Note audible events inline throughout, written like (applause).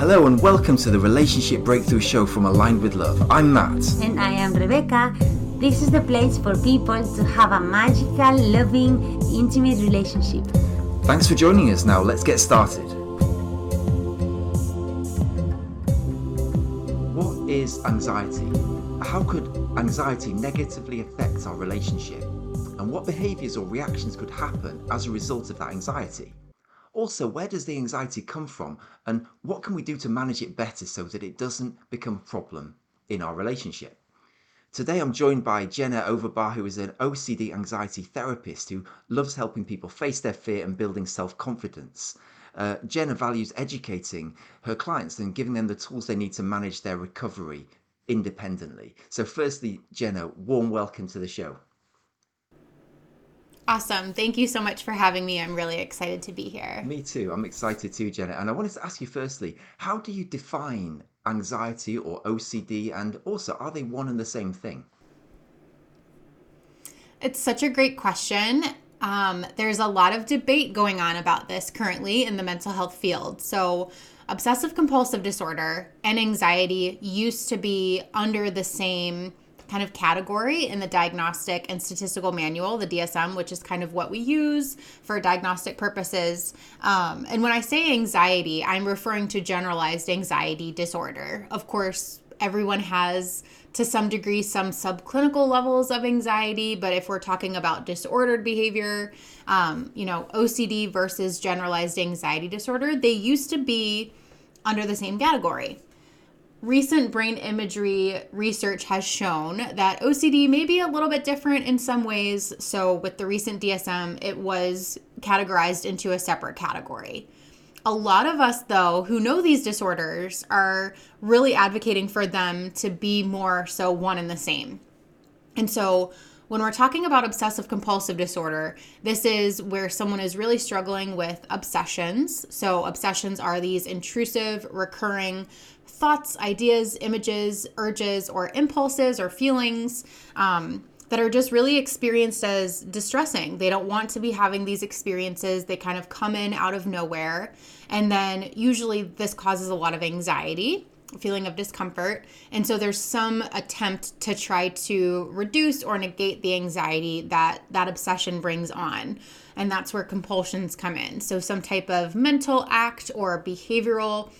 Hello and welcome to the Relationship Breakthrough Show from Aligned with Love. I'm Matt. And I am Rebecca. This is the place for people to have a magical, loving, intimate relationship. Thanks for joining us. Now, let's get started. What is anxiety? How could anxiety negatively affect our relationship? And what behaviours or reactions could happen as a result of that anxiety? Also, where does the anxiety come from and what can we do to manage it better so that it doesn't become a problem in our relationship? Today I'm joined by Jenna Overbaugh, who is an OCD anxiety therapist who loves helping people face their fear and building self confidence. Uh, Jenna values educating her clients and giving them the tools they need to manage their recovery independently. So, firstly, Jenna, warm welcome to the show. Awesome. Thank you so much for having me. I'm really excited to be here. Me too. I'm excited too, Jenna. And I wanted to ask you firstly, how do you define anxiety or OCD? And also, are they one and the same thing? It's such a great question. Um, there's a lot of debate going on about this currently in the mental health field. So, obsessive compulsive disorder and anxiety used to be under the same kind of category in the Diagnostic and Statistical Manual, the DSM, which is kind of what we use for diagnostic purposes. Um, and when I say anxiety, I'm referring to generalized anxiety disorder. Of course, everyone has to some degree some subclinical levels of anxiety but if we're talking about disordered behavior um, you know ocd versus generalized anxiety disorder they used to be under the same category recent brain imagery research has shown that OCD may be a little bit different in some ways. So, with the recent DSM, it was categorized into a separate category. A lot of us, though, who know these disorders are really advocating for them to be more so one and the same. And so, when we're talking about obsessive compulsive disorder, this is where someone is really struggling with obsessions. So, obsessions are these intrusive, recurring thoughts, ideas, images, urges, or impulses or feelings. Um, that are just really experienced as distressing. They don't want to be having these experiences. They kind of come in out of nowhere. And then usually this causes a lot of anxiety feeling of discomfort. And so there's some attempt to try to reduce or negate the anxiety that that obsession brings on. And that's where compulsions come in. So some type of mental act or behavioral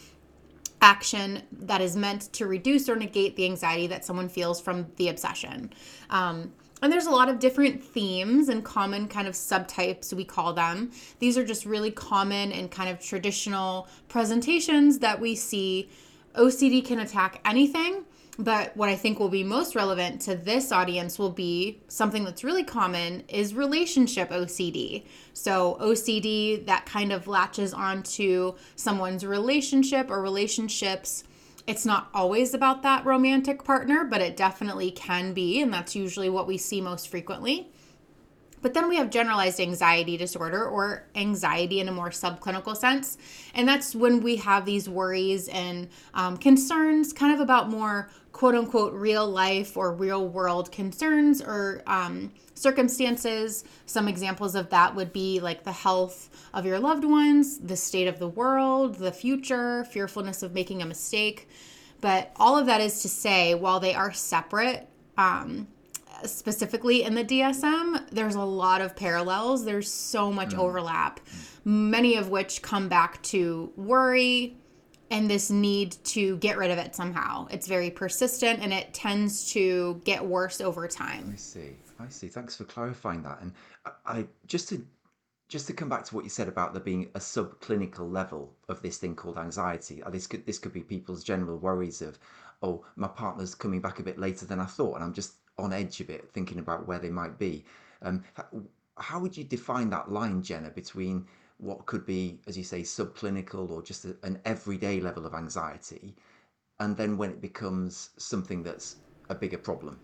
action that is meant to reduce or negate the anxiety that someone feels from the obsession. Um, and there's a lot of different themes and common kind of subtypes, we call them. These are just really common and kind of traditional presentations that we see OCD can attack anything, but what I think will be most relevant to this audience will be something that's really common is relationship OCD. So, OCD that kind of latches onto someone's relationship or relationships. It's not always about that romantic partner, but it definitely can be, and that's usually what we see most frequently. But then we have generalized anxiety disorder or anxiety in a more subclinical sense. And that's when we have these worries and um, concerns, kind of about more quote unquote real life or real world concerns or um, circumstances. Some examples of that would be like the health of your loved ones, the state of the world, the future, fearfulness of making a mistake. But all of that is to say, while they are separate, um, specifically in the DSM, there's a lot of parallels. There's so much mm. overlap, many of which come back to worry and this need to get rid of it somehow. It's very persistent and it tends to get worse over time. I see. I see. Thanks for clarifying that. And I, just to just to come back to what you said about there being a subclinical level of this thing called anxiety. Uh, this could this could be people's general worries of, oh, my partner's coming back a bit later than I thought, and I'm just on edge a bit, thinking about where they might be. Um, how would you define that line, Jenna, between what could be, as you say, subclinical or just a, an everyday level of anxiety, and then when it becomes something that's a bigger problem?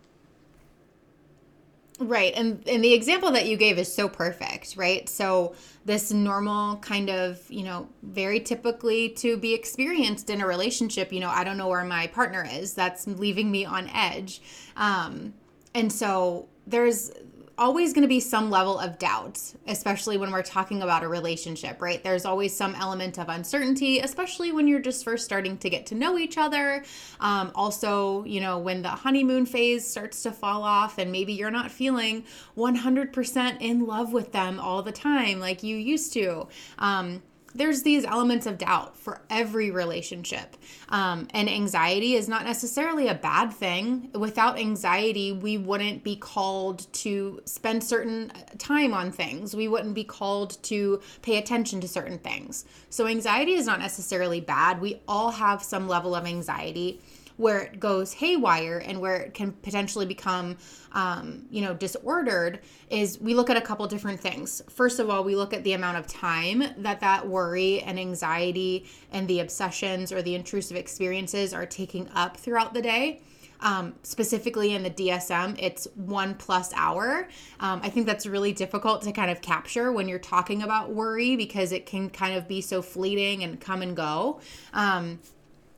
Right. And and the example that you gave is so perfect, right? So this normal kind of, you know, very typically to be experienced in a relationship, you know, I don't know where my partner is. That's leaving me on edge. Um and so there's always going to be some level of doubt, especially when we're talking about a relationship, right? There's always some element of uncertainty, especially when you're just first starting to get to know each other. Um, also, you know, when the honeymoon phase starts to fall off and maybe you're not feeling 100% in love with them all the time like you used to. Um, there's these elements of doubt for every relationship. Um, and anxiety is not necessarily a bad thing. Without anxiety, we wouldn't be called to spend certain time on things, we wouldn't be called to pay attention to certain things. So, anxiety is not necessarily bad. We all have some level of anxiety where it goes haywire and where it can potentially become um, you know disordered is we look at a couple different things first of all we look at the amount of time that that worry and anxiety and the obsessions or the intrusive experiences are taking up throughout the day um, specifically in the DSM, it's one plus hour. Um, I think that's really difficult to kind of capture when you're talking about worry because it can kind of be so fleeting and come and go. Um,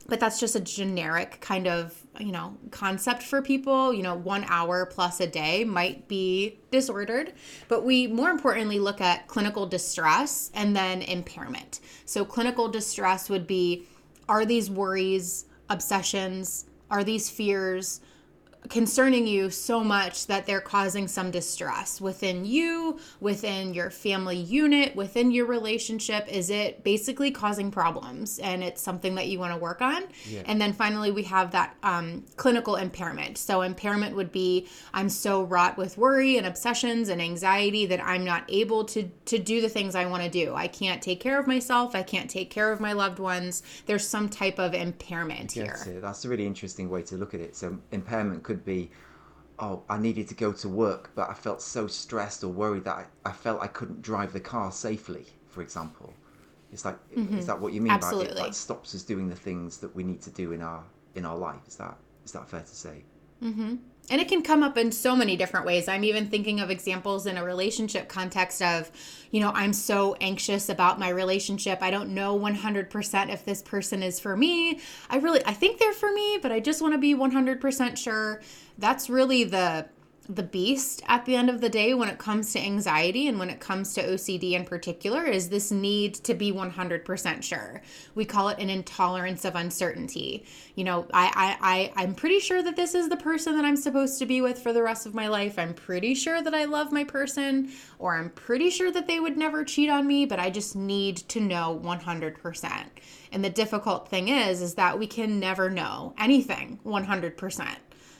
but that's just a generic kind of you know concept for people. You know one hour plus a day might be disordered but we more importantly look at clinical distress and then impairment. So clinical distress would be are these worries obsessions are these fears concerning you so much that they're causing some distress within you, within your family unit, within your relationship? Is it basically causing problems and it's something that you want to work on? Yeah. And then finally, we have that um, clinical impairment. So, impairment would be I'm so wrought with worry and obsessions and anxiety that I'm not able to, to do the things I want to do. I can't take care of myself, I can't take care of my loved ones. There's some type of impairment here. That's a really interesting way to look at it. So, impairment could be oh i needed to go to work but i felt so stressed or worried that i, I felt i couldn't drive the car safely for example it's like mm-hmm. is that what you mean Absolutely. Like, it like stops us doing the things that we need to do in our in our life is that is that fair to say mm-hmm. And it can come up in so many different ways. I'm even thinking of examples in a relationship context of you know i'm so anxious about my relationship. I don't know 100% if this person is for me. I really i think they're for me but i just want to be 100% sure. That's really the the beast at the end of the day when it comes to anxiety and when it comes to OCD in particular is this need to be 100% sure. We call it an intolerance of uncertainty. You know, I, I, I, I'm pretty sure that this is the person that I'm supposed to be with for the rest of my life. I'm pretty sure that I love my person, or I'm pretty sure that they would never cheat on me, but I just need to know 100%. And the difficult thing is, is that we can never know anything 100%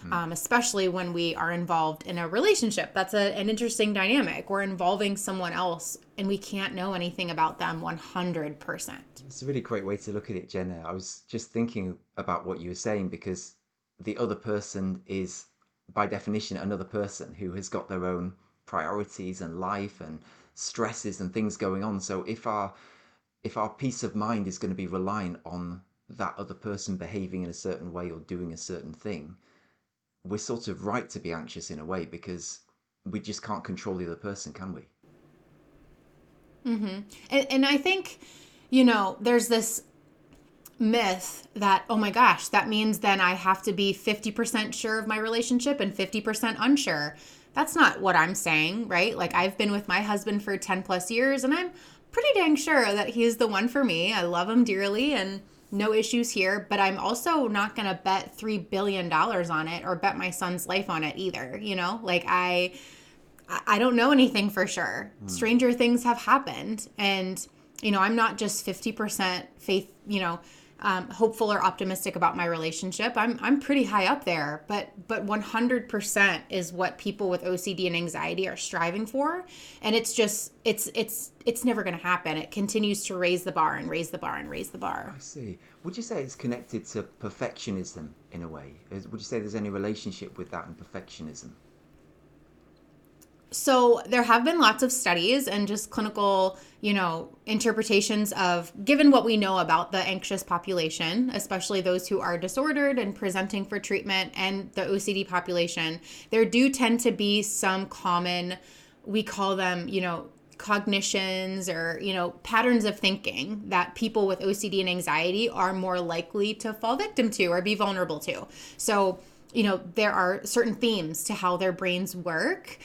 mm. um, especially when we are involved in a relationship. That's a, an interesting dynamic. We're involving someone else and we can't know anything about them 100%. It's a really great way to look at it, Jenna. I was just thinking about what you were saying because the other person is, by definition, another person who has got their own priorities and life and stresses and things going on. So if our if our peace of mind is going to be reliant on that other person behaving in a certain way or doing a certain thing, we're sort of right to be anxious in a way because we just can't control the other person, can we? Mm-hmm. And, and I think, you know, there's this myth that, oh my gosh, that means then I have to be 50% sure of my relationship and 50% unsure. That's not what I'm saying, right? Like, I've been with my husband for 10 plus years and I'm pretty dang sure that he's the one for me. I love him dearly and no issues here, but I'm also not going to bet 3 billion dollars on it or bet my son's life on it either, you know? Like I I don't know anything for sure. Mm. Stranger things have happened and you know, I'm not just 50% faith, you know, um, hopeful or optimistic about my relationship. I'm I'm pretty high up there, but but 100% is what people with OCD and anxiety are striving for, and it's just it's it's it's never going to happen. It continues to raise the bar and raise the bar and raise the bar. I see. Would you say it's connected to perfectionism in a way? Would you say there's any relationship with that and perfectionism? So there have been lots of studies and just clinical you know interpretations of given what we know about the anxious population especially those who are disordered and presenting for treatment and the ocd population there do tend to be some common we call them you know cognitions or you know patterns of thinking that people with ocd and anxiety are more likely to fall victim to or be vulnerable to. So you know there are certain themes to how their brains work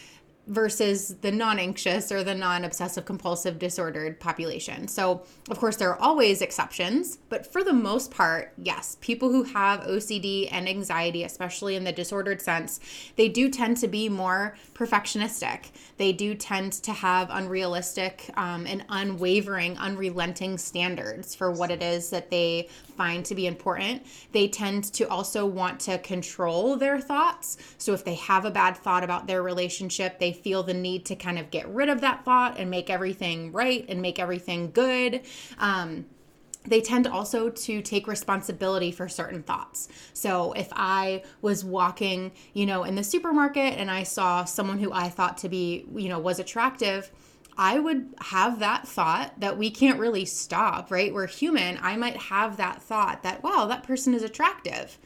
versus the non anxious or the non obsessive compulsive disordered population. So, of course, there are always exceptions, but for the most part, yes, people who have OCD and anxiety, especially in the disordered sense, they do tend to be more perfectionistic. They do tend to have unrealistic um, and unwavering, unrelenting standards for what it is that they find to be important. They tend to also want to control their thoughts. So if they have a bad thought about their relationship, they feel the need to kind of get rid of that thought and make everything right and make everything good. Um, they tend also to take responsibility for certain thoughts. So if I was walking, you know, in the supermarket and I saw someone who I thought to be, you know, was attractive, I would have that thought that we can't really stop, right? We're human. I might have that thought that, wow, that person is attractive.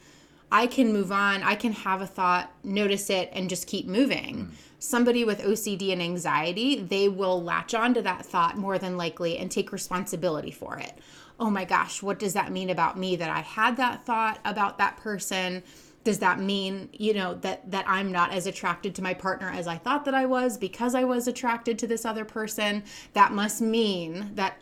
I can move on. I can have a thought, notice it, and just keep moving. Mm. Somebody with OCD and anxiety, they will latch onto that thought more than likely and take responsibility for it. Oh my gosh, what does that mean about me that I had that thought about that person? does that mean you know that that i'm not as attracted to my partner as i thought that i was because i was attracted to this other person that must mean that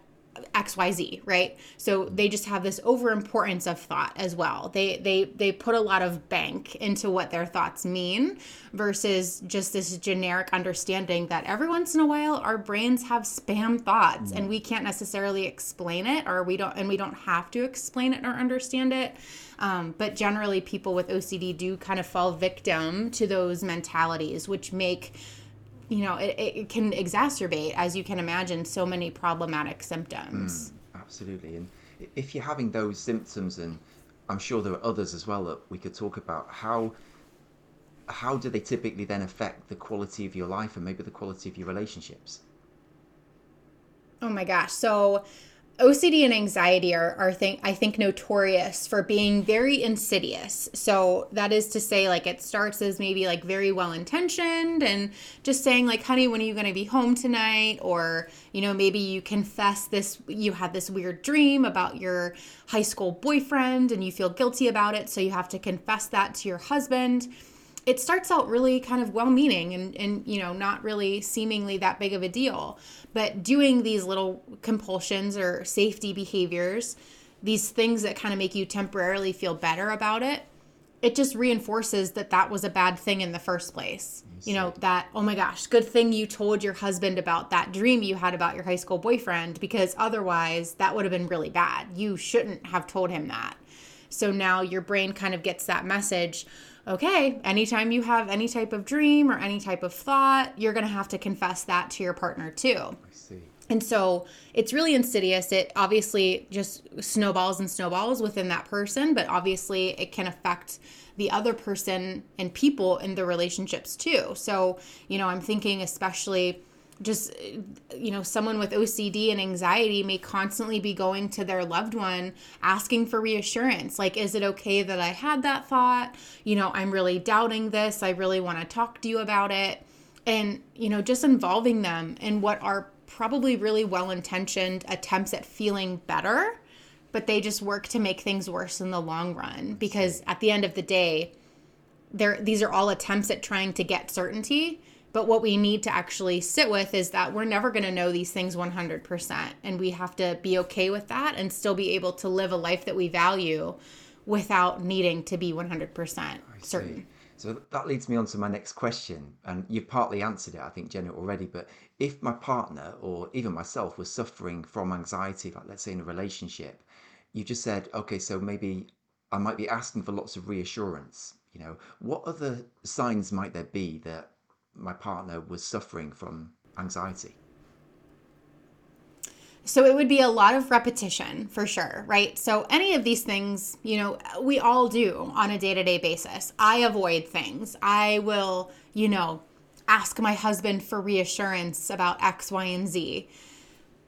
xyz right? So they just have this overimportance of thought as well. They they they put a lot of bank into what their thoughts mean versus just this generic understanding that every once in a while our brains have spam thoughts and we can't necessarily explain it or we don't and we don't have to explain it or understand it. Um, but generally, people with OCD do kind of fall victim to those mentalities, which make you know it, it can exacerbate as you can imagine so many problematic symptoms. Mm, absolutely. And if you're having those symptoms and i'm sure there are others as well that we could talk about how how do they typically then affect the quality of your life and maybe the quality of your relationships? Oh my gosh. So OCD and anxiety are, are think, I think notorious for being very insidious. So that is to say, like it starts as maybe like very well intentioned and just saying like, honey, when are you going to be home tonight? Or, you know, maybe you confess this, you had this weird dream about your high school boyfriend and you feel guilty about it. So you have to confess that to your husband it starts out really kind of well meaning and, and you know not really seemingly that big of a deal. But doing these little compulsions or safety behaviors these things that kind of make you temporarily feel better about it it just reinforces that that was a bad thing in the first place. You know that oh my gosh good thing you told your husband about that dream you had about your high school boyfriend because otherwise that would have been really bad. You shouldn't have told him that. So now your brain kind of gets that message okay, anytime you have any type of dream or any type of thought, you're going to have to confess that to your partner too. I see. And so it's really insidious. It obviously just snowballs and snowballs within that person, but obviously it can affect the other person and people in the relationships too. So, you know, I'm thinking especially just you know someone with OCD and anxiety may constantly be going to their loved one asking for reassurance. Like is it okay that I had that thought? You know I'm really doubting this. I really want to talk to you about it. And you know just involving them in what are probably really well-intentioned attempts at feeling better but they just work to make things worse in the long run. Because at the end of the day there these are all attempts at trying to get certainty but what we need to actually sit with is that we're never going to know these things 100%. And we have to be okay with that and still be able to live a life that we value without needing to be 100% certain. So that leads me on to my next question. And you've partly answered it, I think, Jenna, already. But if my partner or even myself was suffering from anxiety, like let's say in a relationship, you just said, okay, so maybe I might be asking for lots of reassurance. You know, what other signs might there be that my partner was suffering from anxiety? So it would be a lot of repetition for sure, right? So any of these things, you know, we all do on a day to day basis. I avoid things. I will, you know, ask my husband for reassurance about X, Y, and Z.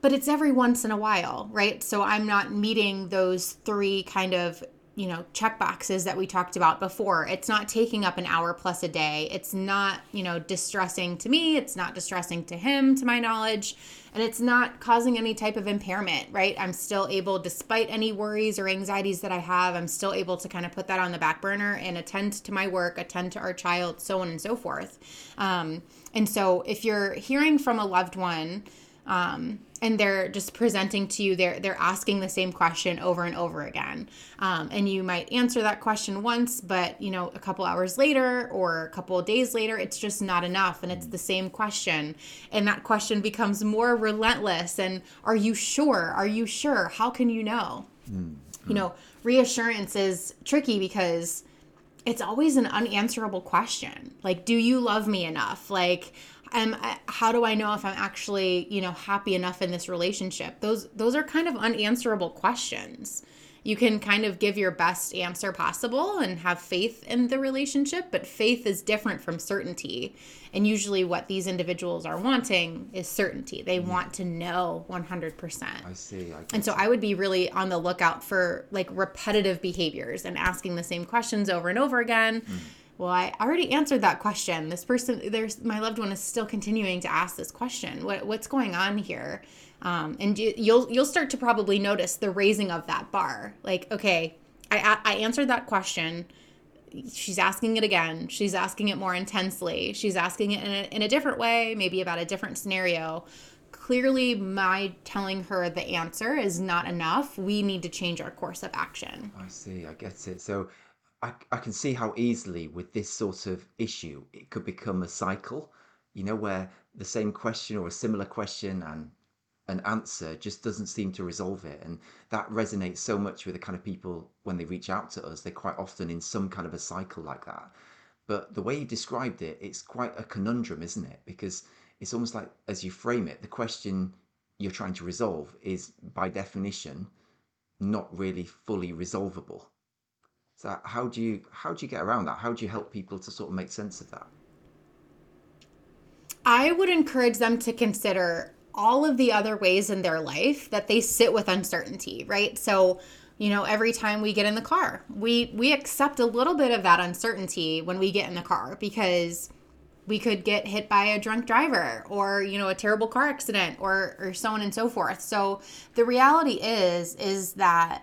But it's every once in a while, right? So I'm not meeting those three kind of you know check boxes that we talked about before. It's not taking up an hour plus a day. It's not you know distressing to me. It's not distressing to him to my knowledge. And it's not causing any type of impairment right? I'm still able despite any worries or anxieties that i have i'm still able to kind of put that on the back burner and attend to my work attend to our child so on and so forth. Um, and so if you're hearing from a loved one um, and they're just presenting to you they're they're asking the same question over and over again. Um, and you might answer that question once but you know a couple hours later or a couple days later it's just not enough and it's the same question. And that question becomes more relentless and are you sure? Are you sure? How can you know? Mm-hmm. you know reassurance is tricky because it's always an unanswerable question. Like do you love me enough? Like am how do i know if i'm actually you know happy enough in this relationship? Those those are kind of unanswerable questions. You can kind of give your best answer possible and have faith in the relationship but faith is different from certainty. And usually what these individuals are wanting is certainty. They mm-hmm. want to know 100% i see I and so i would be really on the lookout for like repetitive behaviors and asking the same questions over and over again. Mm well i already answered that question. This person there's my loved one is still continuing to ask this question. What, what's going on here? Um, and you, you'll you'll start to probably notice the raising of that bar. Like okay i i answered that question. She's asking it again. She's asking it more intensely. She's asking it in a, in a different way maybe about a different scenario. Clearly my telling her the answer is not enough. We need to change our course of action. I see. I get it. So I, I can see how easily with this sort of issue it could become a cycle, you know, where the same question or a similar question and an answer just doesn't seem to resolve it. And that resonates so much with the kind of people when they reach out to us, they're quite often in some kind of a cycle like that. But the way you described it, it's quite a conundrum, isn't it? Because it's almost like as you frame it, the question you're trying to resolve is by definition not really fully resolvable. So how do you how do you get around that? How do you help people to sort of make sense of that? I would encourage them to consider all of the other ways in their life that they sit with uncertainty, right? So, you know, every time we get in the car, we we accept a little bit of that uncertainty when we get in the car because we could get hit by a drunk driver or you know a terrible car accident or or so on and so forth so the reality is is that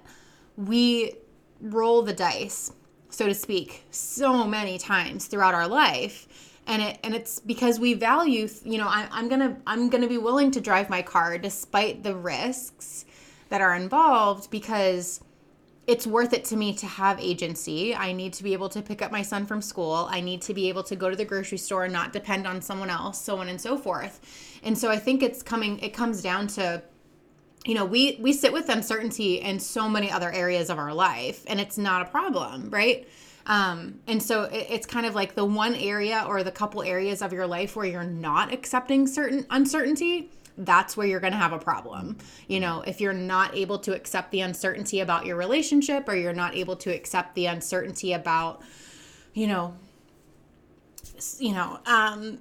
we roll the dice, so to speak, so many times throughout our life. And it and it's because we value, you know, I, I'm gonna I'm gonna be willing to drive my car despite the risks that are involved because it's worth it to me to have agency. I need to be able to pick up my son from school. I need to be able to go to the grocery store and not depend on someone else, so on and so forth. And so I think it's coming it comes down to you know we we sit with uncertainty in so many other areas of our life and it's not a problem right um, and so it, it's kind of like the one area or the couple areas of your life where you're not accepting certain uncertainty that's where you're going to have a problem. You know, if you're not able to accept the uncertainty about your relationship or you're not able to accept the uncertainty about, you know, you know, um,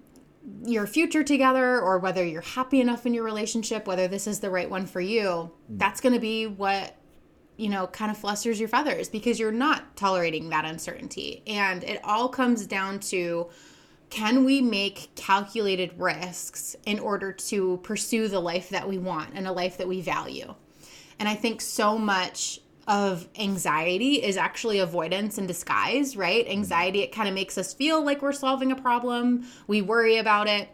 your future together or whether you're happy enough in your relationship, whether this is the right one for you, mm. that's going to be what you know kind of flusters your feathers because you're not tolerating that uncertainty. And it all comes down to can we make calculated risks in order to pursue the life that we want and a life that we value? And I think so much of anxiety is actually avoidance in disguise, right? Anxiety, it kind of makes us feel like we're solving a problem. We worry about it.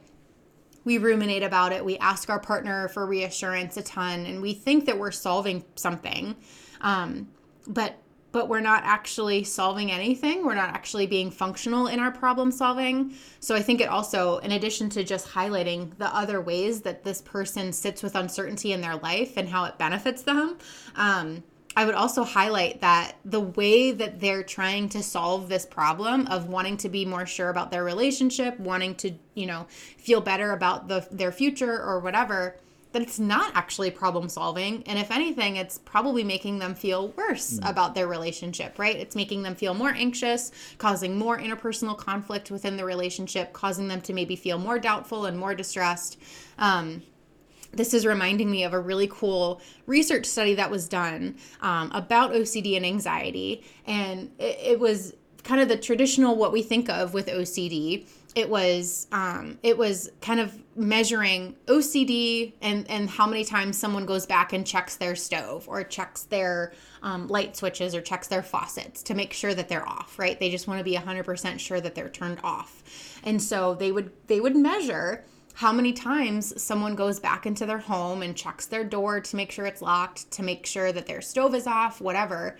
We ruminate about it. We ask our partner for reassurance a ton, and we think that we're solving something. Um, but but we're not actually solving anything. We're not actually being functional in our problem solving. So I think it also, in addition to just highlighting the other ways that this person sits with uncertainty in their life and how it benefits them, um, I would also highlight that the way that they're trying to solve this problem of wanting to be more sure about their relationship, wanting to, you know, feel better about the their future or whatever, that it's not actually problem solving and if anything it's probably making them feel worse mm. about their relationship, right? It's making them feel more anxious, causing more interpersonal conflict within the relationship, causing them to maybe feel more doubtful and more distressed. Um, this is reminding me of a really cool research study that was done um, about OCD and anxiety. And it, it, was kind of the traditional what we think of with OCD. It was um, it was kind of measuring OCD and and how many times someone goes back and checks their stove or checks their um, light switches or checks their faucets to make sure that they're off. Right? They just want to be hundred percent sure that they're turned off, and so they would they would measure how many times someone goes back into their home and checks their door to make sure it's locked, to make sure that their stove is off, whatever.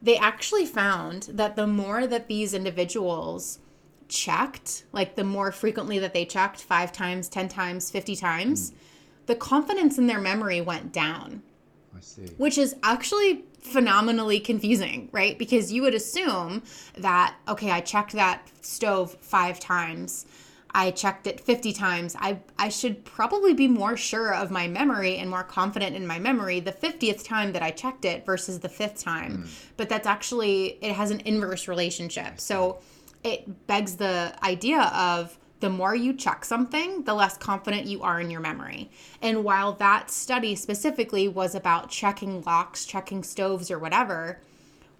They actually found that the more that these individuals checked, like the more frequently that they checked, five times, 10 times, 50 times, mm. the confidence in their memory went down. I see. Which is actually phenomenally confusing, right? Because you would assume that, okay, I checked that stove five times I checked it 50 times. I, I should probably be more sure of my memory and more confident in my memory the 50th time that I checked it versus the fifth time. Mm. But that's actually, it has an inverse relationship. So it begs the idea of the more you check something, the less confident you are in your memory. And while that study specifically was about checking locks, checking stoves, or whatever,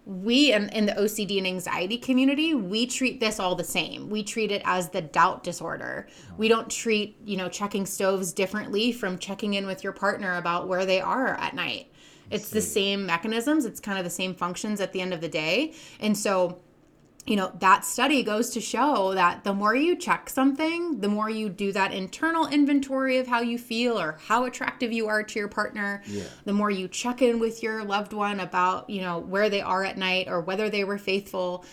we in, in the OCD and anxiety community, we treat this all the same. We treat it as the doubt disorder. We don't treat, you know, checking stoves differently from checking in with your partner about where they are at night. It's the same mechanisms, it's kind of the same functions at the end of the day. And so you know, that study goes to show that the more you check something, the more you do that internal inventory of how you feel or how attractive you are to your partner, yeah. the more you check in with your loved one about, you know, where they are at night or whether they were faithful.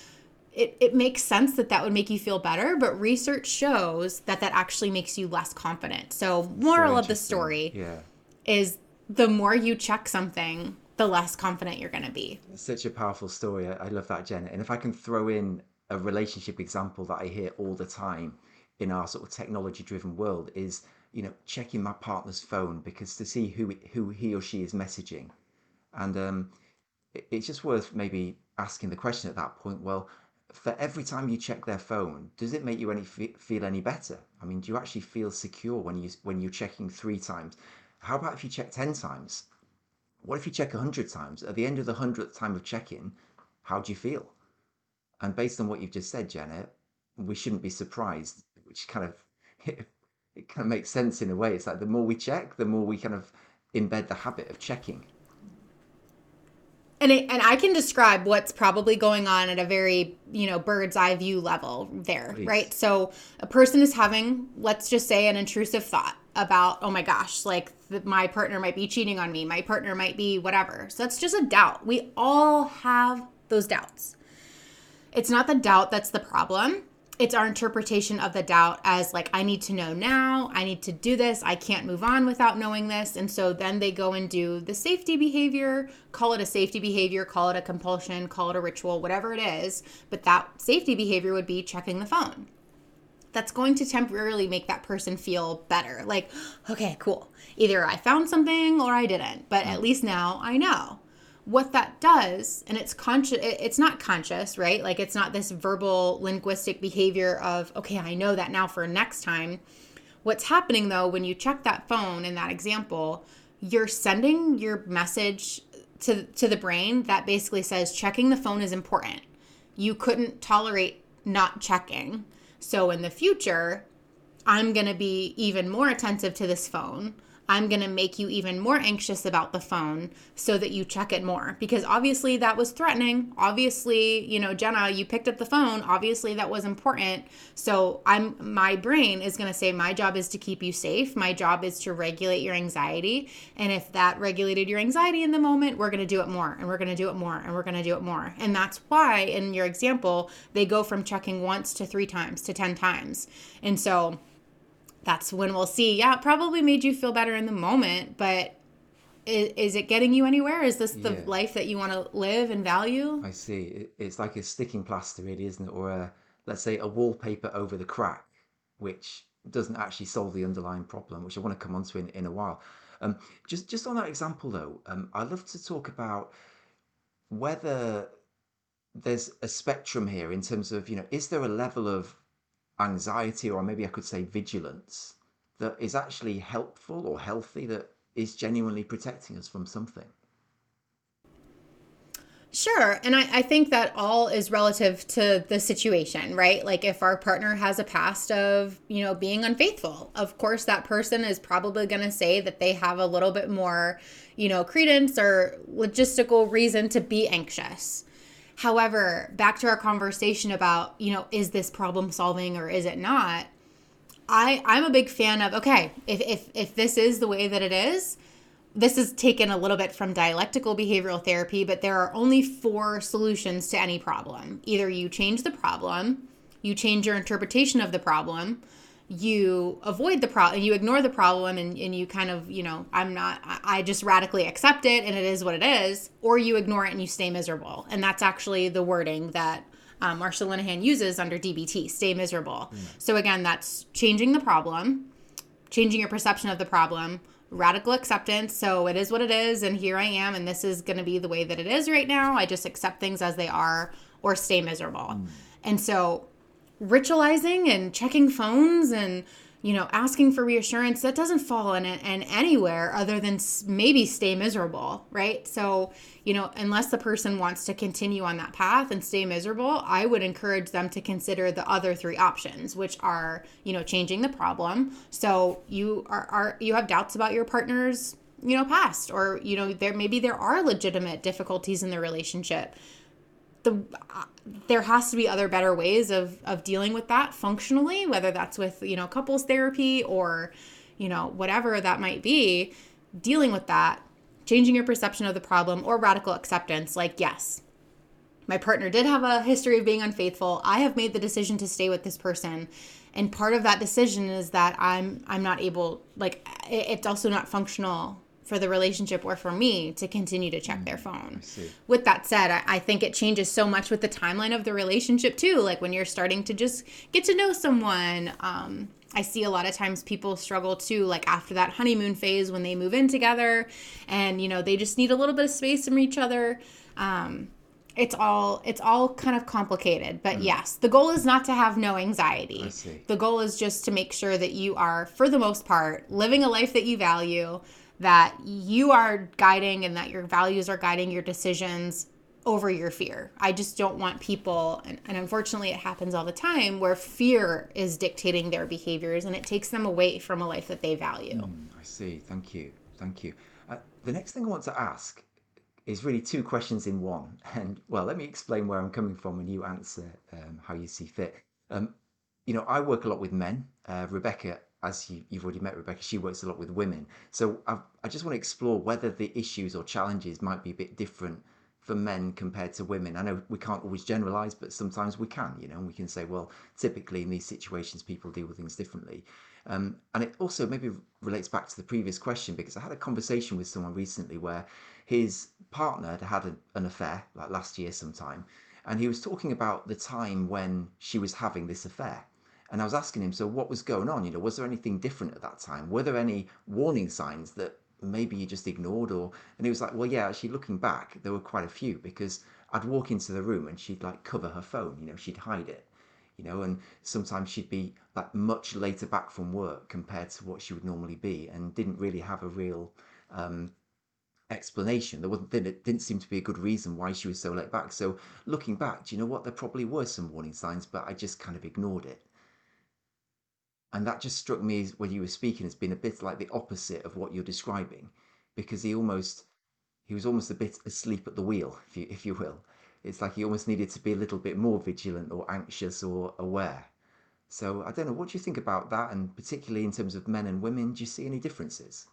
It, it makes sense that that would make you feel better, but research shows that that actually makes you less confident. So, moral of the story yeah. is the more you check something, the less confident you're going to be. Such a powerful story. I love that, Jenna. And if I can throw in a relationship example that I hear all the time in our sort of technology driven world is, you know, checking my partner's phone because to see who who he or she is messaging. And um, it's just worth maybe asking the question at that point, well, for every time you check their phone, does it make you any feel any better? I mean, do you actually feel secure when you when you're checking three times? How about if you check ten times? What if you check 100 times? At the end of the 100th time of checking, how do you feel? And based on what you've just said, Janet, we shouldn't be surprised, which kind of it, (laughs) it kind of makes sense in a way. It's like the more we check, the more we kind of embed the habit of checking. And it, and I can describe what's probably going on at a very, you know, bird's eye view level there, Please. right? So a person is having, let's just say, an intrusive thought about, oh my gosh, like my partner might be cheating on me, my partner might be whatever. So that's just a doubt. We all have those doubts. It's not the doubt that's the problem. It's our interpretation of the doubt as like, I need to know now, I need to do this, I can't move on without knowing this. And so then they go and do the safety behavior, call it a safety behavior, call it a compulsion, call it a ritual, whatever it is. But that safety behavior would be checking the phone that's going to temporarily make that person feel better. Like, okay, cool. Either I found something or I didn't, but at mm. least now I know. What that does, and it's conscious, it's not conscious, right? Like, it's not this verbal linguistic behavior of, okay, I know that now for next time. What's happening though, when you check that phone in that example, you're sending your message to, to the brain that basically says checking the phone is important. You couldn't tolerate not checking so in the future, I'm going to be even more attentive to this phone. I'm going to make you even more anxious about the phone so that you check it more because obviously that was threatening. Obviously, you know, Jenna, you picked up the phone. Obviously that was important. So I'm my brain is going to say my job is to keep you safe. My job is to regulate your anxiety. And if that regulated your anxiety in the moment, we're going to do it more and we're going to do it more and we're going to do it more. And that's why in your example, they go from checking once to 3 times to 10 times. And so that's when we'll see. Yeah, it probably made you feel better in the moment, but is, is it getting you anywhere? Is this the yeah. life that you want to live and value? I see. It's like a sticking plaster, really, isn't it? Or a, let's say a wallpaper over the crack, which doesn't actually solve the underlying problem, which I want to come onto in, in a while. Um, just just on that example, though, um, I'd love to talk about whether there's a spectrum here in terms of you know is there a level of anxiety or maybe I could say vigilance that is actually helpful or healthy that is genuinely protecting us from something? Sure. And I, I think that all is relative to the situation, right? Like if our partner has a past of, you know, being unfaithful, of course that person is probably going to say that they have a little bit more, you know, credence or logistical reason to be anxious. However, back to our conversation about, you know, is this problem solving or is it not? I I'm a big fan of okay, if if if this is the way that it is, this is taken a little bit from dialectical behavioral therapy, but there are only four solutions to any problem. Either you change the problem, you change your interpretation of the problem, you avoid the problem, you ignore the problem, and, and you kind of, you know, I'm not, I just radically accept it and it is what it is, or you ignore it and you stay miserable. And that's actually the wording that um, Marsha Linehan uses under DBT stay miserable. Mm. So again, that's changing the problem, changing your perception of the problem radical acceptance. So it is what it is, and here I am, and this is going to be the way that it is right now. I just accept things as they are or stay miserable. Mm. And so ritualizing and checking phones and you know, asking for reassurance, that doesn't fall in, in anywhere other than maybe stay miserable, right? So, you know, unless the person wants to continue on that path and stay miserable, I would encourage them to consider the other three options, which are, you know, changing the problem. So you are, are you have doubts about your partner's, you know, past, or, you know, there maybe there are legitimate difficulties in the relationship the uh, there has to be other better ways of of dealing with that functionally whether that's with you know couples therapy or you know whatever that might be dealing with that changing your perception of the problem or radical acceptance like yes my partner did have a history of being unfaithful. I have made the decision to stay with this person. And part of that decision is that i'm i'm not able like it's also not functional for the relationship or for me to continue to check their mm, phone. With that said, I, I, think it changes so much with the timeline of the relationship too. Like when you're starting to just get to know someone. Um, I see a lot of times people struggle too, like after that honeymoon phase when they move in together and, you know, they just need a little bit of space from each other. Um, it's all it's all kind of complicated but mm. yes the goal is not to have no anxiety the goal is just to make sure that you are for the most part living a life that you value that you are guiding and that your values are guiding your decisions over your fear. I just don't want people, and, and, unfortunately, it happens all the time where fear is dictating their behaviors and it takes them away from a life that they value. Mm, I see. Thank you. Thank you. Uh, the next thing I want to ask is really two questions in one. (laughs) And well, let me explain where I'm coming from and you answer um, how you see fit. Um, you know, I work a lot with men. Uh, Rebecca as you, have already met Rebecca, she works a lot with women. So I've, i just want to explore whether the issues or challenges might be a bit different for men compared to women. I know we can't always generalize, but sometimes we can, you know, and we can say, well, typically in these situations, people deal with things differently. Um, and it also maybe relates back to the previous question because I had a conversation with someone recently where his partner had had an affair, like last year sometime, and he was talking about the time when she was having this affair and I was asking him, so what was going on? You know, was there anything different at that time? Were there any warning signs that maybe you just ignored or and he was like, Well yeah, actually looking back, there were quite a few because I'd walk into the room and she'd like cover her phone, you know, she'd hide it. You know, and sometimes she'd be like much later back from work compared to what she would normally be and didn't really have a real um, explanation. There wasn't it didn't seem to be a good reason why she was so late back. So looking back, do you know what? There probably were some warning signs, but I just kind of ignored it. And that just struck me when you were speaking as being a bit like the opposite of what you're describing, because he almost he was almost a bit asleep at the wheel, if you if you will. It's like he almost needed to be a little bit more vigilant or anxious or aware. So I don't know, what do you think about that? And particularly in terms of men and women, do you see any differences?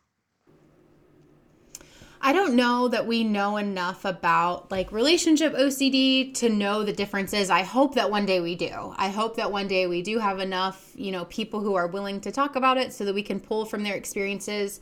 I don't know that we know enough about like relationship OCD to know the differences. I hope that one day we do. I hope that one day we do have enough, you know, people who are willing to talk about it so that we can pull from their experiences.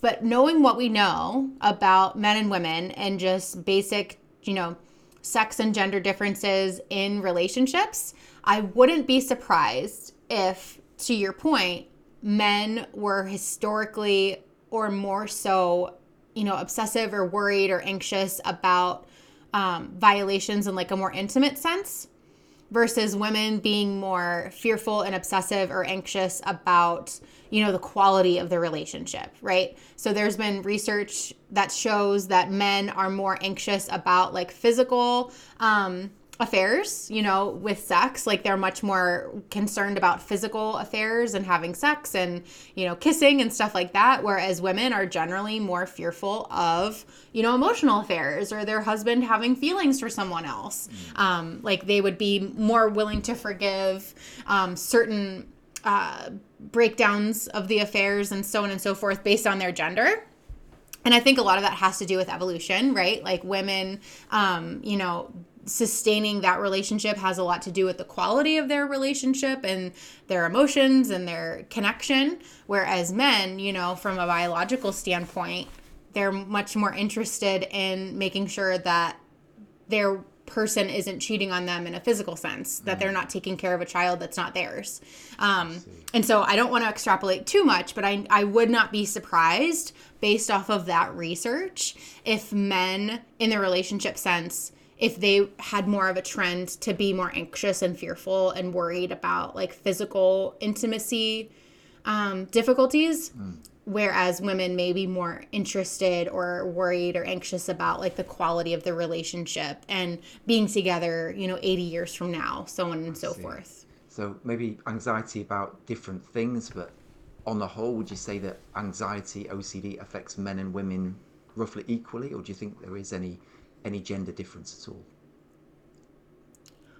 But knowing what we know about men and women and just basic, you know, sex and gender differences in relationships, I wouldn't be surprised if, to your point, men were historically or more so you know, obsessive or worried or anxious about um, violations in like a more intimate sense. versus women being more fearful and obsessive or anxious about you know the quality of the relationship right so there's been research that shows that men are more anxious about like physical um affairs, you know, with sex. Like they're much more concerned about physical affairs and having sex and, you know, kissing and stuff like that. Whereas women are generally more fearful of, you know, emotional affairs or their husband having feelings for someone else. Um, like they would be more willing to forgive um, certain uh, breakdowns of the affairs and so on and so forth based on their gender and i think a lot of that has to do with evolution right like women um, you know sustaining that relationship has a lot to do with the quality of their relationship and their emotions and their connection. Whereas men, you know, from a biological standpoint, they're much more interested in making sure that their person isn't cheating on them in a physical sense, that they're not taking care of a child that's not theirs. Um, and so I don't want to extrapolate too much, but I, I would not be surprised based off of that research if men in the relationship sense if they had more of a trend to be more anxious and fearful and worried about like physical intimacy um, difficulties mm. whereas women may be more interested or worried or anxious about like the quality of the relationship and being together you know 80 years from now so on and so forth so maybe anxiety about different things but on the whole would you say that anxiety ocd affects men and women roughly equally or do you think there is any any gender difference at all?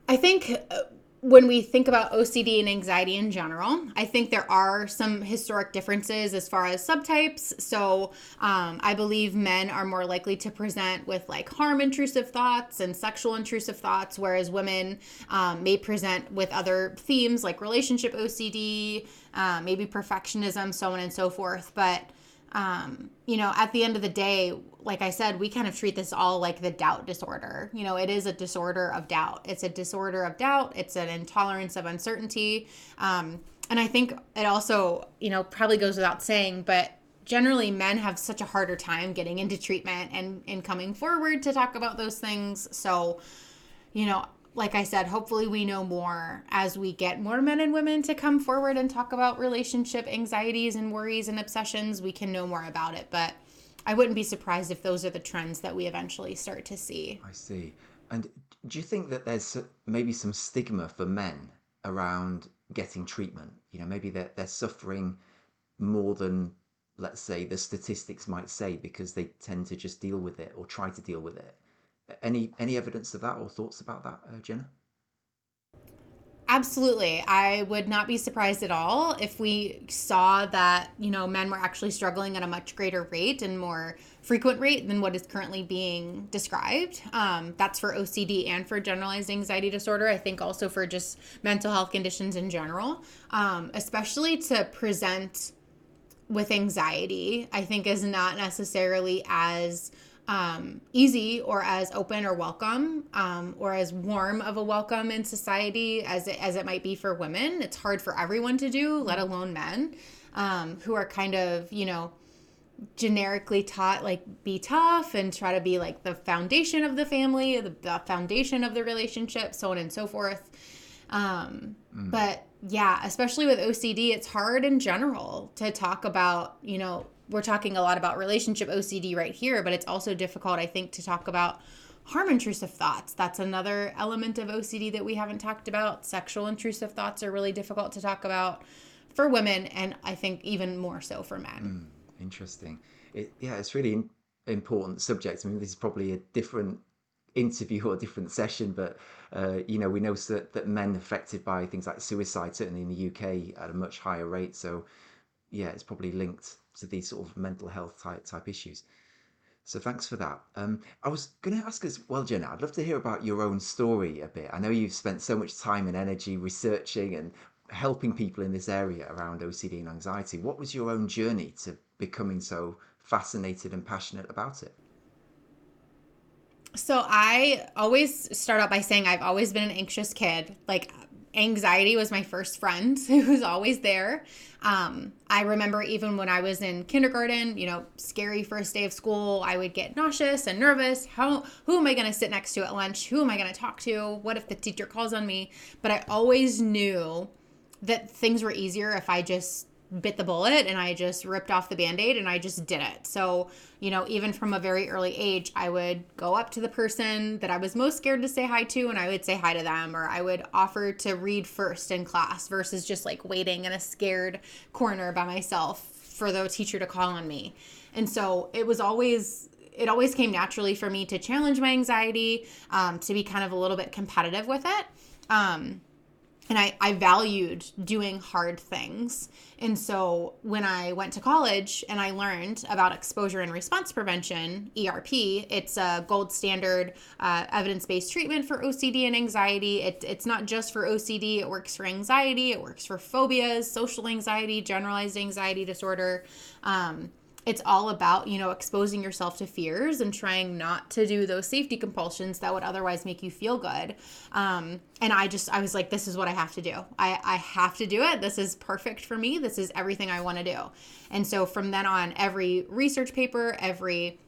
I think uh, when we think about OCD and anxiety in general, I think there are some historic differences as far as subtypes. So um, I believe men are more likely to present with like harm intrusive thoughts and sexual intrusive thoughts, whereas women um, may present with other themes like relationship OCD, uh, maybe perfectionism, so on and so forth. But um, you know, at the end of the day, like I said, we kind of treat this all like the doubt disorder. You know, it is a disorder of doubt. It's a disorder of doubt. It's an intolerance of uncertainty. Um, and I think it also, you know, probably goes without saying, but generally men have such a harder time getting into treatment and, and coming forward to talk about those things. So, you know, like I said, hopefully we know more as we get more men and women to come forward and talk about relationship anxieties and worries and obsessions. We can know more about it. But I wouldn't be surprised if those are the trends that we eventually start to see. I see. And do you think that there's maybe some stigma for men around getting treatment? You know, maybe they're, they're suffering more than, let's say, the statistics might say because they tend to just deal with it or try to deal with it. Any any evidence of that or thoughts about that, uh, Jenna? Absolutely. I would not be surprised at all if we saw that, you know, men were actually struggling at a much greater rate and more frequent rate than what is currently being described. Um, that's for OCD and for generalized anxiety disorder. I think also for just mental health conditions in general, um, especially to present with anxiety, I think is not necessarily as um, easy or as open or welcome um, or as warm of a welcome in society as it, as it might be for women. It's hard for everyone to do, let alone men um, who are kind of, you know, generically taught like be tough and try to be like the foundation of the family, the, the foundation of the relationship, so on and so forth. Um, mm. But yeah, especially with OCD, it's hard in general to talk about, you know, we're talking a lot about relationship OCD right here, but it's also difficult, I think, to talk about harm intrusive thoughts. That's another element of OCD that we haven't talked about. Sexual intrusive thoughts are really difficult to talk about for women, and I think even more so for men. Mm, interesting. It, yeah, it's really important subject. I mean, this is probably a different interview or a different session, but uh, you know, we know that, that men affected by things like suicide, certainly in the UK, at a much higher rate. So, yeah, it's probably linked to these sort of mental health type type issues. So thanks for that. Um, I was going to ask as well, Jenna. I'd love to hear about your own story a bit. I know you've spent so much time and energy researching and helping people in this area around OCD and anxiety. What was your own journey to becoming so fascinated and passionate about it? So I always start out by saying I've always been an anxious kid. Like anxiety was my first friend. (laughs) It was always there. Um, I remember even when I was in kindergarten, you know, scary first day of school, I would get nauseous and nervous. How who am I going to sit next to at lunch? Who am I going to talk to? What if the teacher calls on me? But I always knew that things were easier if I just bit the bullet and I just ripped off the band-aid and I just did it. So, you know, even from a very early age, I would go up to the person that I was most scared to say hi to and I would say hi to them or I would offer to read first in class versus just like waiting in a scared corner by myself for the teacher to call on me. And so, it was always it always came naturally for me to challenge my anxiety, um, to be kind of a little bit competitive with it. Um, and I, I valued doing hard things. And so when I went to college and I learned about exposure and response prevention, ERP, it's a gold standard uh, evidence based treatment for OCD and anxiety. It, it's not just for OCD, it works for anxiety, it works for phobias, social anxiety, generalized anxiety disorder. Um, it's all about you know exposing yourself to fears and trying not to do those safety compulsions that would otherwise make you feel good. Um, and i just i was like this is what i have to do. I i have to do it. This is perfect for me. This is everything i want to do. And so from then on every research paper every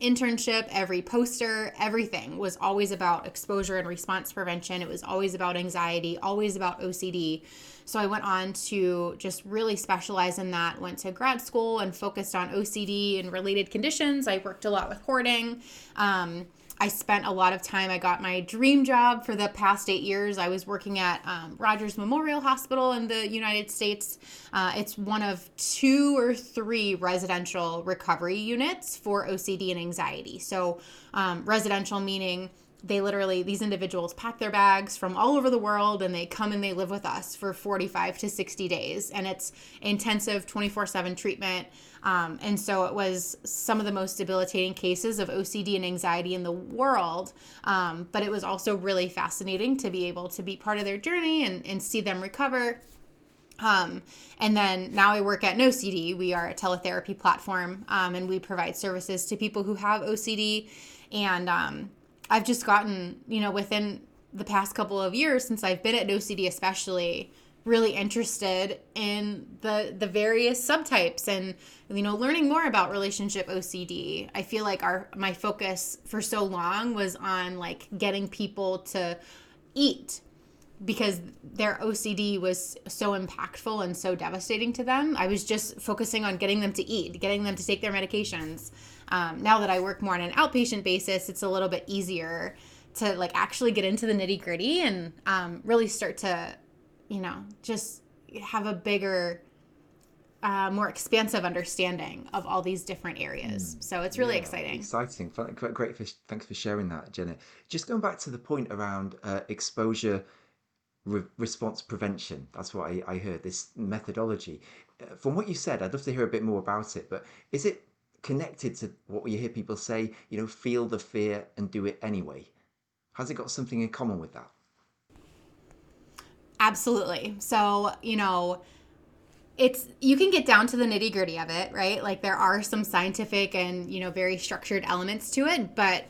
internship, every poster, everything was always about exposure and response prevention. It was always about anxiety, always about OCD. So I went on to just really specialize in that, went to grad school and focused on OCD and related conditions. I worked a lot with hoarding. Um, I spent a lot of time. I got my dream job for the past eight years. I was working at um, Rogers Memorial Hospital in the United States. Uh, it's one of two or three residential recovery units for OCD and anxiety. So, um, residential meaning they literally these individuals pack their bags from all over the world and they come and they live with us for 45 to 60 days and it's intensive 24-7 treatment um, and so it was some of the most debilitating cases of ocd and anxiety in the world um, but it was also really fascinating to be able to be part of their journey and, and see them recover um, and then now I work at NoCD. We are a teletherapy platform, um, and we provide services to people who have OCD. And um, I've just gotten, you know, within the past couple of years since I've been at NoCD especially really interested in the the various subtypes and you know learning more about relationship OCD. I feel like our my focus for so long was on like getting people to eat because their OCD was so impactful and so devastating to them. I was just focusing on getting them to eat, getting them to take their medications. Um, now that I work more on an outpatient basis, it's a little bit easier to like actually get into the nitty gritty and um, really start to, you know, just have a bigger, uh, more expansive understanding of all these different areas. Mm. So it's really yeah, exciting. Exciting. Great. For, thanks for sharing that, Jenna. Just going back to the point around uh, exposure re- response prevention. That's what I, I heard. This methodology. Uh, from what you said, I'd love to hear a bit more about it. But is it connected to what you hear people say, you know, feel the fear and do it anyway. Has it got something in common with that? Absolutely. So, you know, it's you can get down to the nitty gritty of it, right? Like there are some scientific and, you know, very structured elements to it, but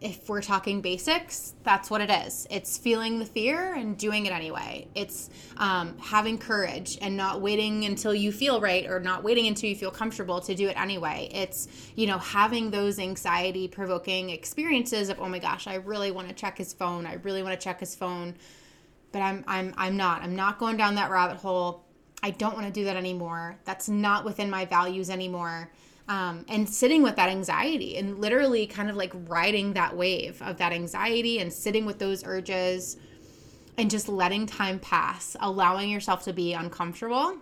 if we're talking basics, that's what it is. It's feeling the fear and doing it anyway. It's um, having courage and not waiting until you feel right or not waiting until you feel comfortable to do it anyway. It's, you know, having those anxiety provoking experiences of, oh my gosh, I really want to check his phone. I really want to check his phone. But I'm, I'm, I'm not. I'm not going down that rabbit hole. I don't want to do that anymore. That's not within my values anymore um, and sitting with that anxiety and literally kind of like riding that wave of that anxiety and sitting with those urges and just letting time pass, allowing yourself to be uncomfortable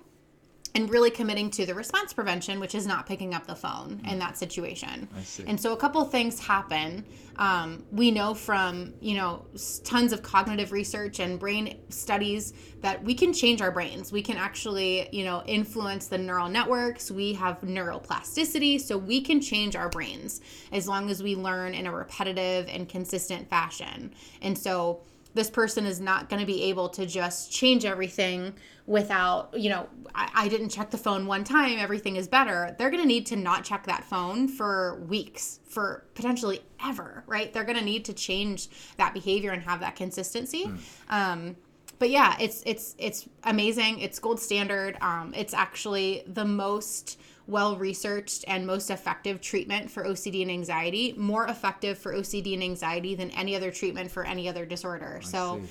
and really committing to the response prevention, which is not picking up the phone in that situation. I see. And so a couple things happen. Um, we know from you know tons of cognitive research and brain studies that we can change our brains. We can actually you know influence the neural networks. We have neuroplasticity, so we can change our brains as long as we learn in a repetitive and consistent fashion. And so this person is not going to be able to just change everything without, you know, I, I, didn't check the phone one time, everything is better. They're going to need to not check that phone for weeks, for potentially ever, right? They're going to need to change that behavior and have that consistency. Mm. Um, but yeah, it's it's it's amazing. It's gold standard. Um, it's actually the most well researched and most effective treatment for OCD and anxiety. More effective for OCD and anxiety than any other treatment for any other disorder. I so see.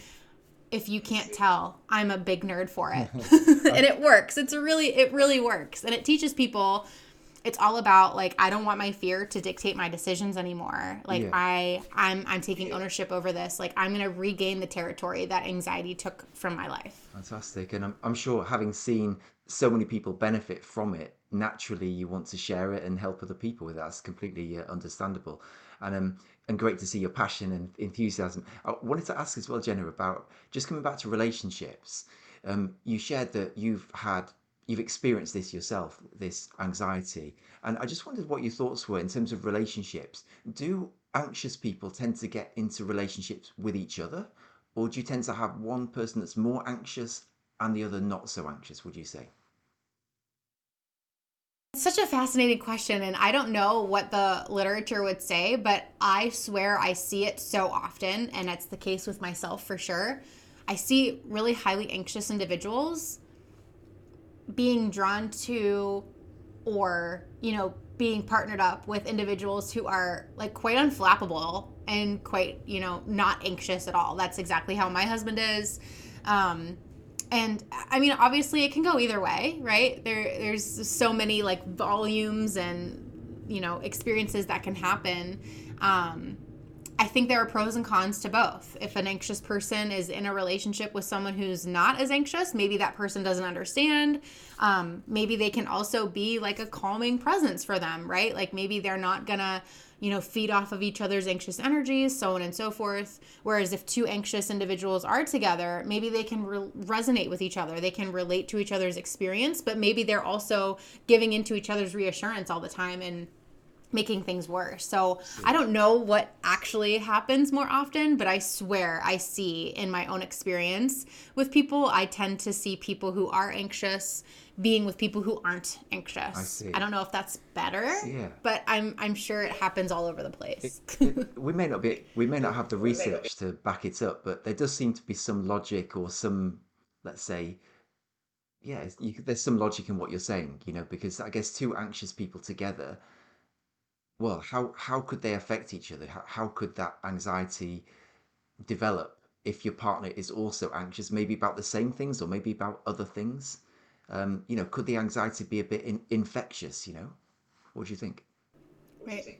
if you can't tell, I'm a big nerd for it. (laughs) (laughs) and it works. It's a really it really works. And it teaches people it's all about like I don't want my fear to dictate my decisions anymore. Like Yeah. I I'm I'm taking ownership over this. Like I'm going to regain the territory that anxiety took from my life. Fantastic. And I'm, I'm sure having seen so many people benefit from it, naturally you want to share it and help other people with that. That's completely uh, understandable. And um, and great to see your passion and enthusiasm. I wanted to ask as well, Jenna, about just coming back to relationships. Um, you shared that you've had you've experienced this yourself, this anxiety, and I just wondered what your thoughts were in terms of relationships. Do anxious people tend to get into relationships with each other, or do you tend to have one person that's more anxious and the other not so anxious? Would you say? It's such a fascinating question, and I don't know what the literature would say, but I swear I see it so often, and it's the case with myself for sure. I see really highly anxious individuals being drawn to or, you know, being partnered up with individuals who are like quite unflappable and quite, you know, not anxious at all. That's exactly how my husband is. Um, and I mean, obviously, it can go either way, right? There, there's so many like volumes and you know experiences that can happen. Um, I think there are pros and cons to both. If an anxious person is in a relationship with someone who's not as anxious, maybe that person doesn't understand. Um, maybe they can also be like a calming presence for them, right? Like maybe they're not gonna, you know, feed off of each other's anxious energies, so on and so forth. Whereas if two anxious individuals are together, maybe they can re- resonate with each other. They can relate to each other's experience, but maybe they're also giving into each other's reassurance all the time and making things worse. So I don't know what actually happens more often, but I swear I see in my own experience with people, I tend to see people who are anxious being with people who aren't anxious. I see. I don't know if that's better, Yeah. but I'm I'm sure it happens all over the place. It- we may not be we may not have the research to back it up but there does seem to be some logic or some let's say yeah you, there's some logic in what you're saying you know because i guess two anxious people together well how how could they affect each other? How, how could that anxiety develop if your partner is also anxious maybe about the same things or maybe about other things? Um, you know could the anxiety be a bit in, infectious you know? What do you think? Right.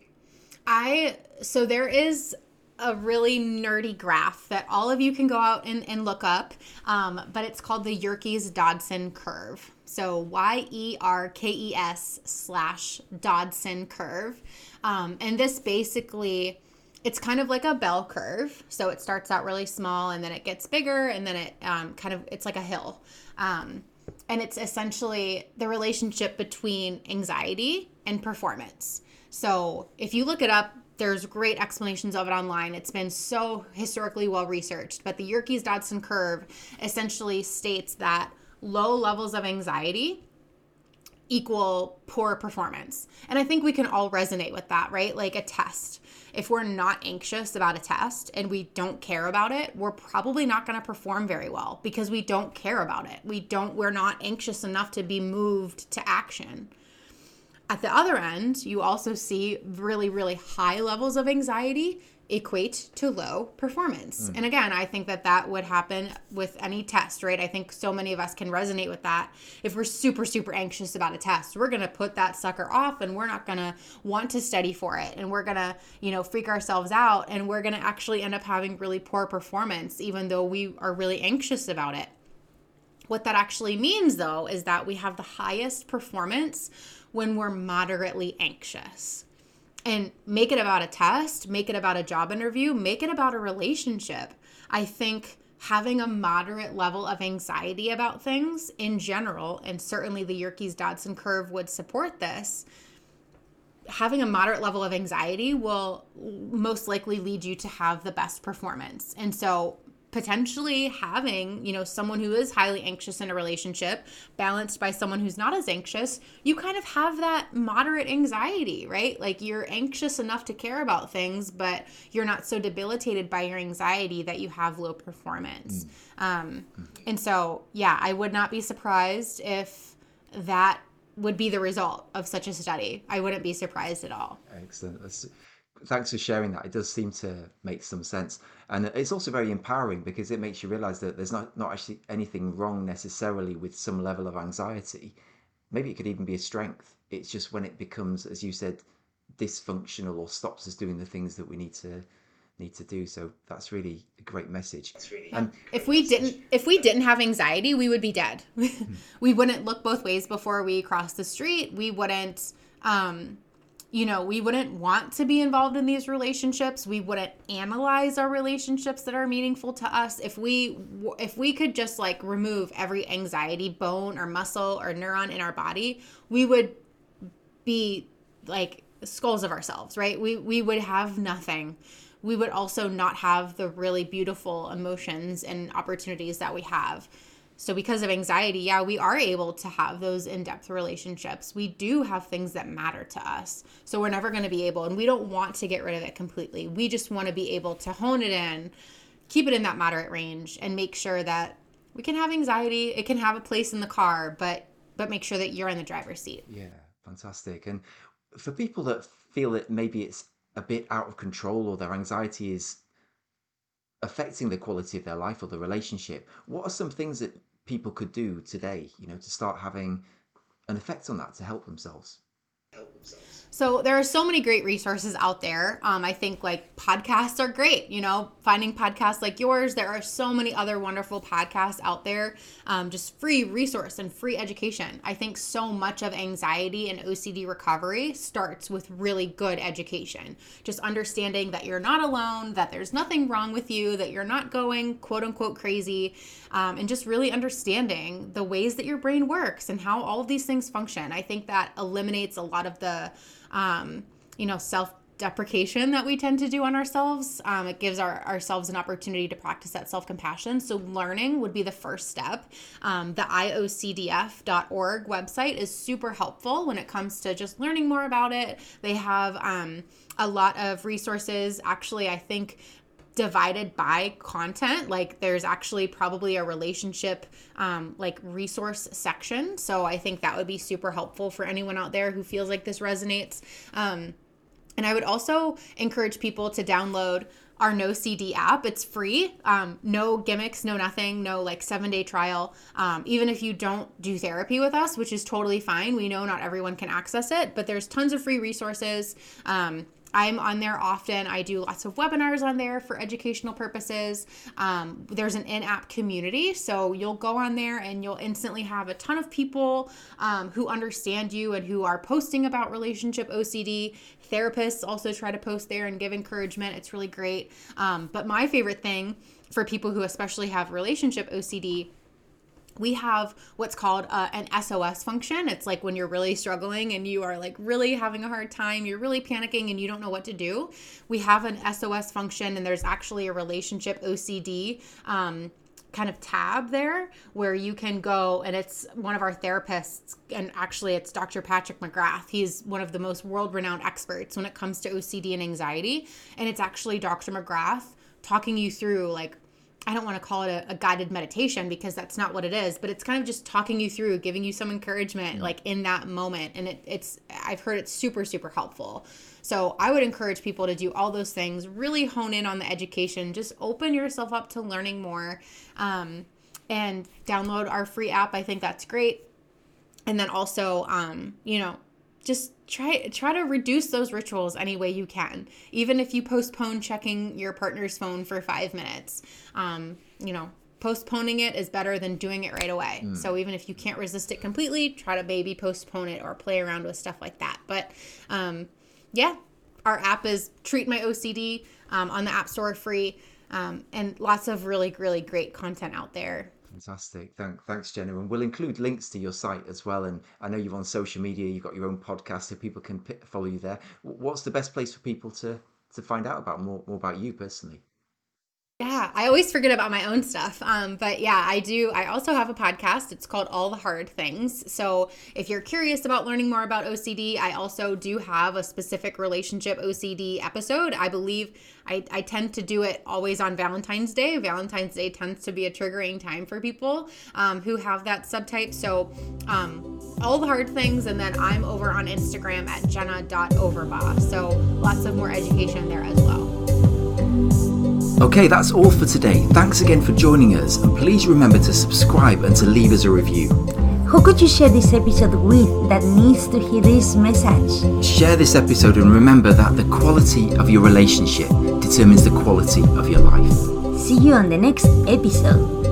I so there is a really nerdy graph that all of you can go out and, and look up, um, but it's called the Yerkes Dodson curve. So Y E R K E S slash Dodson curve, um, and this basically it's kind of like a bell curve. So it starts out really small and then it gets bigger and then it um, kind of it's like a hill. Um, and it's essentially the relationship between anxiety and performance. So if you look it up, there's great explanations of it online. It's been so historically well researched. But the Yerkes Dodson curve essentially states that low levels of anxiety equal poor performance. And I think we can all resonate with that, right? Like a test. If we're not anxious about a test and we don't care about it, we're probably not going to perform very well because we don't care about it. We don't we're not anxious enough to be moved to action. At the other end, you also see really, really high levels of anxiety equate to low performance. Mm. And again, I think that that would happen with any test, right? I think so many of us can resonate with that. If we're super, super anxious about a test, we're going to put that sucker off and we're not going to want to study for it. And we're going to, you know, freak ourselves out and we're going to actually end up having really poor performance, even though we are really anxious about it. What that actually means, though, is that we have the highest performance when we're moderately anxious. And make it about a test, make it about a job interview, make it about a relationship. I think having a moderate level of anxiety about things in general, and certainly the Yerkes Dodson curve would support this, having a moderate level of anxiety will most likely lead you to have the best performance. And so potentially having, you know, someone who is highly anxious in a relationship balanced by someone who's not as anxious, you kind of have that moderate anxiety, right? Like you're anxious enough to care about things, but you're not so debilitated by your anxiety that you have low performance. Mm. Um, and so, yeah, I would not be surprised if that would be the result of such a study. I wouldn't be surprised at all. Excellent. That's, thanks for sharing that. It does seem to make some sense. And it's also very empowering because it makes you realize that there's not, not actually anything wrong necessarily with some level of anxiety. Maybe it could even be a strength. It's just when it becomes, as you said, dysfunctional or stops us doing the things that we need to need to do. So that's really a great message. Really and if we message. didn't if we didn't have anxiety, we would be dead. (laughs) we wouldn't look both ways before we cross the street. We wouldn't um you know, we wouldn't want to be involved in these relationships. We wouldn't analyze our relationships that are meaningful to us. If we if we could just like remove every anxiety bone or muscle or neuron in our body, we would be like skulls of ourselves, right? We we would have nothing. We would also not have the really beautiful emotions and opportunities that we have. So, because of anxiety, yeah, we are able to have those in depth relationships. We do have things that matter to us. So, we're never going to be able, and we don't want to get rid of it completely. We just want to be able to hone it in, keep it in that moderate range, and make sure that we can have anxiety. It can have a place in the car, but but make sure that you're in the driver's seat. Yeah, fantastic. And for people that feel that maybe it's a bit out of control or their anxiety is affecting the quality of their life or the relationship, what are some things that people could do today, you know, to start having an effect on that to help themselves? Help themselves. So there are so many great resources out there. Um, I think like podcasts are great. You know, finding podcasts like yours. There are so many other wonderful podcasts out there. Um, just free resource and free education. I think so much of anxiety and OCD recovery starts with really good education. Just understanding that you're not alone, that there's nothing wrong with you, that you're not going quote unquote crazy, um, and just really understanding the ways that your brain works and how all of these things function. I think that eliminates a lot of the um, you know, self deprecation that we tend to do on ourselves. Um, it gives our, ourselves an opportunity to practice that self compassion. So, learning would be the first step. Um, the IOCDF.org website is super helpful when it comes to just learning more about it. They have um, a lot of resources. Actually, I think divided by content like there's actually probably a relationship um, like resource section. So i think that would be super helpful for anyone out there who feels like this resonates. Um, and i would also encourage people to download our NoCD app. It's free. Um, no gimmicks no nothing no like seven day trial. Um, even if you don't do therapy with us which is totally fine. We know not everyone can access it but there's tons of free resources. Um, I'm on there often. I do lots of webinars on there for educational purposes. Um, there's an in app community. So you'll go on there and you'll instantly have a ton of people um, who understand you and who are posting about relationship OCD. Therapists also try to post there and give encouragement. It's really great. Um, but my favorite thing for people who especially have relationship OCD we have what's called uh, an SOS function. It's like when you're really struggling and you are like really having a hard time, you're really panicking and you don't know what to do. We have an SOS function, and there's actually a relationship OCD. Um, kind of tab there where you can go and it's one of our therapists and actually it's Dr. Patrick McGrath. He's one of the most world-renowned experts when it comes to OCD and anxiety and it's actually Dr. McGrath talking you through like I don't want to call it a, a, guided meditation because that's not what it is, but it's kind of just talking you through, giving you some encouragement mm-hmm. like in that moment. And it, it's, I've heard it's super, super helpful. So I would encourage people to do all those things, really hone in on the education, just open yourself up to learning more um, and download our free app. I think that's great. And then also, um, you know, just try try to reduce those rituals any way you can. Even if you postpone checking your partner's phone for five minutes um, you know postponing it is better than doing it right away. Mm. so even if you can't resist it completely try to maybe postpone it or play around with stuff like that. But um, yeah our app is treat my ocd um, on the app store free um, and lots of really really great content out there Fantastic. Thank, thanks, Jenna. And we'll include links to your site as well. And I know you're on social media, you've got your own podcast, so people can p- follow you there. What's the best place for people to, to find out about more, more about you personally? Yeah, I always forget about my own stuff. Um, but yeah, I do. I also have a podcast. It's called All the Hard Things. So if you're curious about learning more about OCD, I also do have a specific relationship OCD episode. I believe I, I tend to do it always on Valentine's Day. Valentine's Day tends to be a triggering time for people um, who have that subtype. So um, all the hard things. And then I'm over on Instagram at jenna.overbaugh. So lots of more education there as well. Okay, that's all for today. Thanks again for joining us, and please remember to subscribe and to leave us a review. Who could you share this episode with that needs to hear this message? Share this episode and remember that the quality of your relationship determines the quality of your life. See you on the next episode.